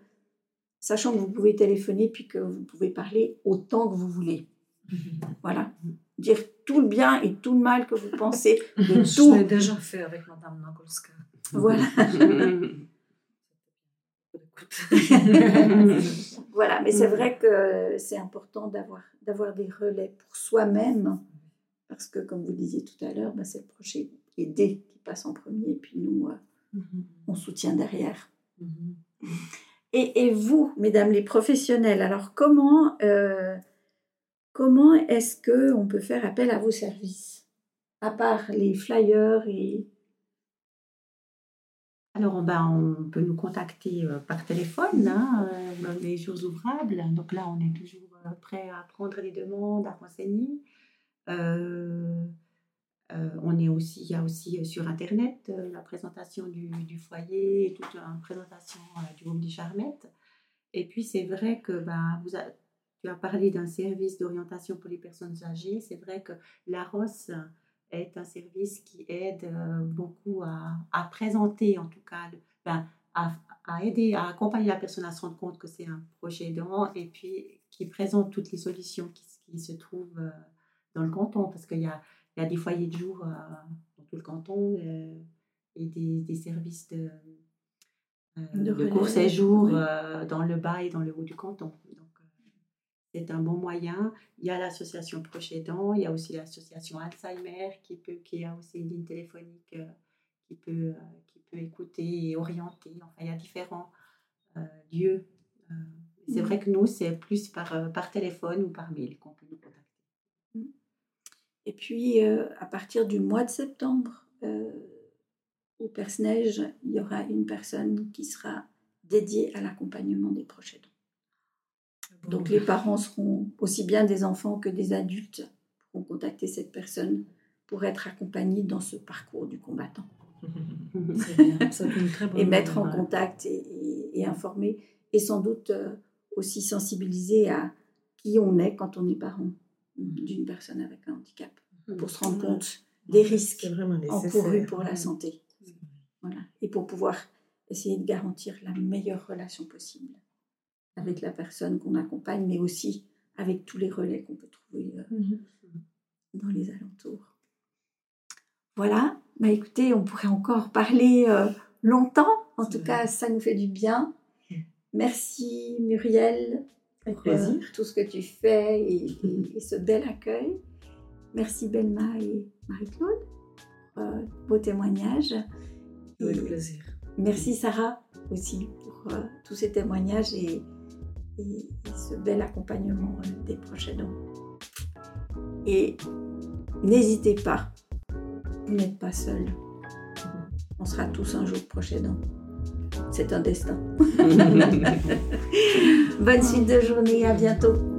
[SPEAKER 1] sachant que vous pouvez téléphoner puis que vous pouvez parler autant que vous voulez. [laughs] Voilà dire tout le bien et tout le mal que vous pensez [laughs] de tout.
[SPEAKER 4] Je l'ai déjà fait avec Madame Nagolska.
[SPEAKER 1] Voilà. [laughs] voilà, mais c'est vrai que c'est important d'avoir, d'avoir des relais pour soi-même, parce que comme vous disiez tout à l'heure, bah, c'est le projet aider qui passe en premier, et puis nous, euh. On soutient derrière. Mm-hmm. Et, et, vous, mesdames les professionnels, alors comment euh, Comment est-ce que on peut faire appel à vos services À part les flyers et...
[SPEAKER 2] Alors, ben, on peut nous contacter euh, par téléphone, hein, euh, les jours ouvrables. Donc là, on est toujours prêt à prendre les demandes, à renseigner. Il y a aussi sur Internet la présentation du, foyer, toute une présentation du groupe des Charmettes. Et puis, c'est vrai que ben, vous, tu as parlé d'un service d'orientation pour les personnes âgées. C'est vrai que la ROS est un service qui aide euh, beaucoup à, présenter, en tout cas, ben, à, aider, à accompagner la personne à se rendre compte que c'est un projet aidant et puis qui présente toutes les solutions qui, se trouvent euh, dans le canton parce qu'il y a, y a, des foyers de jour euh, dans tout le canton et des, services de, de, court séjour dans le bas et dans le haut du canton c'est un bon moyen. Il y a l'association Proche Aidant, il y a aussi l'association Alzheimer qui, peut, qui a aussi une ligne téléphonique euh, qui, peut, euh, qui peut écouter et orienter. Enfin, il y a différents euh, lieux. c'est vrai que nous, c'est plus par, par téléphone ou par mail qu'on.
[SPEAKER 1] Et puis, euh, à partir du mois de septembre, euh, au Perce-Neige, il y aura une personne qui sera dédiée à l'accompagnement des proches aidants. Donc, les parents seront aussi bien des enfants que des adultes pourront contacter cette personne pour être accompagnés dans ce parcours du combattant. [laughs]
[SPEAKER 4] Bien,
[SPEAKER 1] et mettre en contact et, et, informer et sans doute euh, aussi sensibiliser à qui on est quand on est parent d'une personne avec un handicap pour se rendre compte des risques encourus pour la santé. Voilà. Et pour pouvoir essayer de garantir la meilleure relation possible avec la personne qu'on accompagne, mais aussi avec tous les relais qu'on peut trouver euh, mhm. dans les alentours. Voilà, bah écoutez, on pourrait encore parler euh, longtemps. En tout cas, ça nous fait du bien. Merci Muriel pour euh, tout ce que tu fais et, ce bel accueil. Merci Belma et Marie-Claude pour euh, vos témoignages.
[SPEAKER 4] Avec plaisir.
[SPEAKER 1] Merci Sarah aussi pour tous ces témoignages et, et, ce bel accompagnement des proches aidants. Et n'hésitez pas vous n'êtes pas seul. On sera tous un jour proches C'est un destin. [laughs] Bonne suite de journée, à bientôt.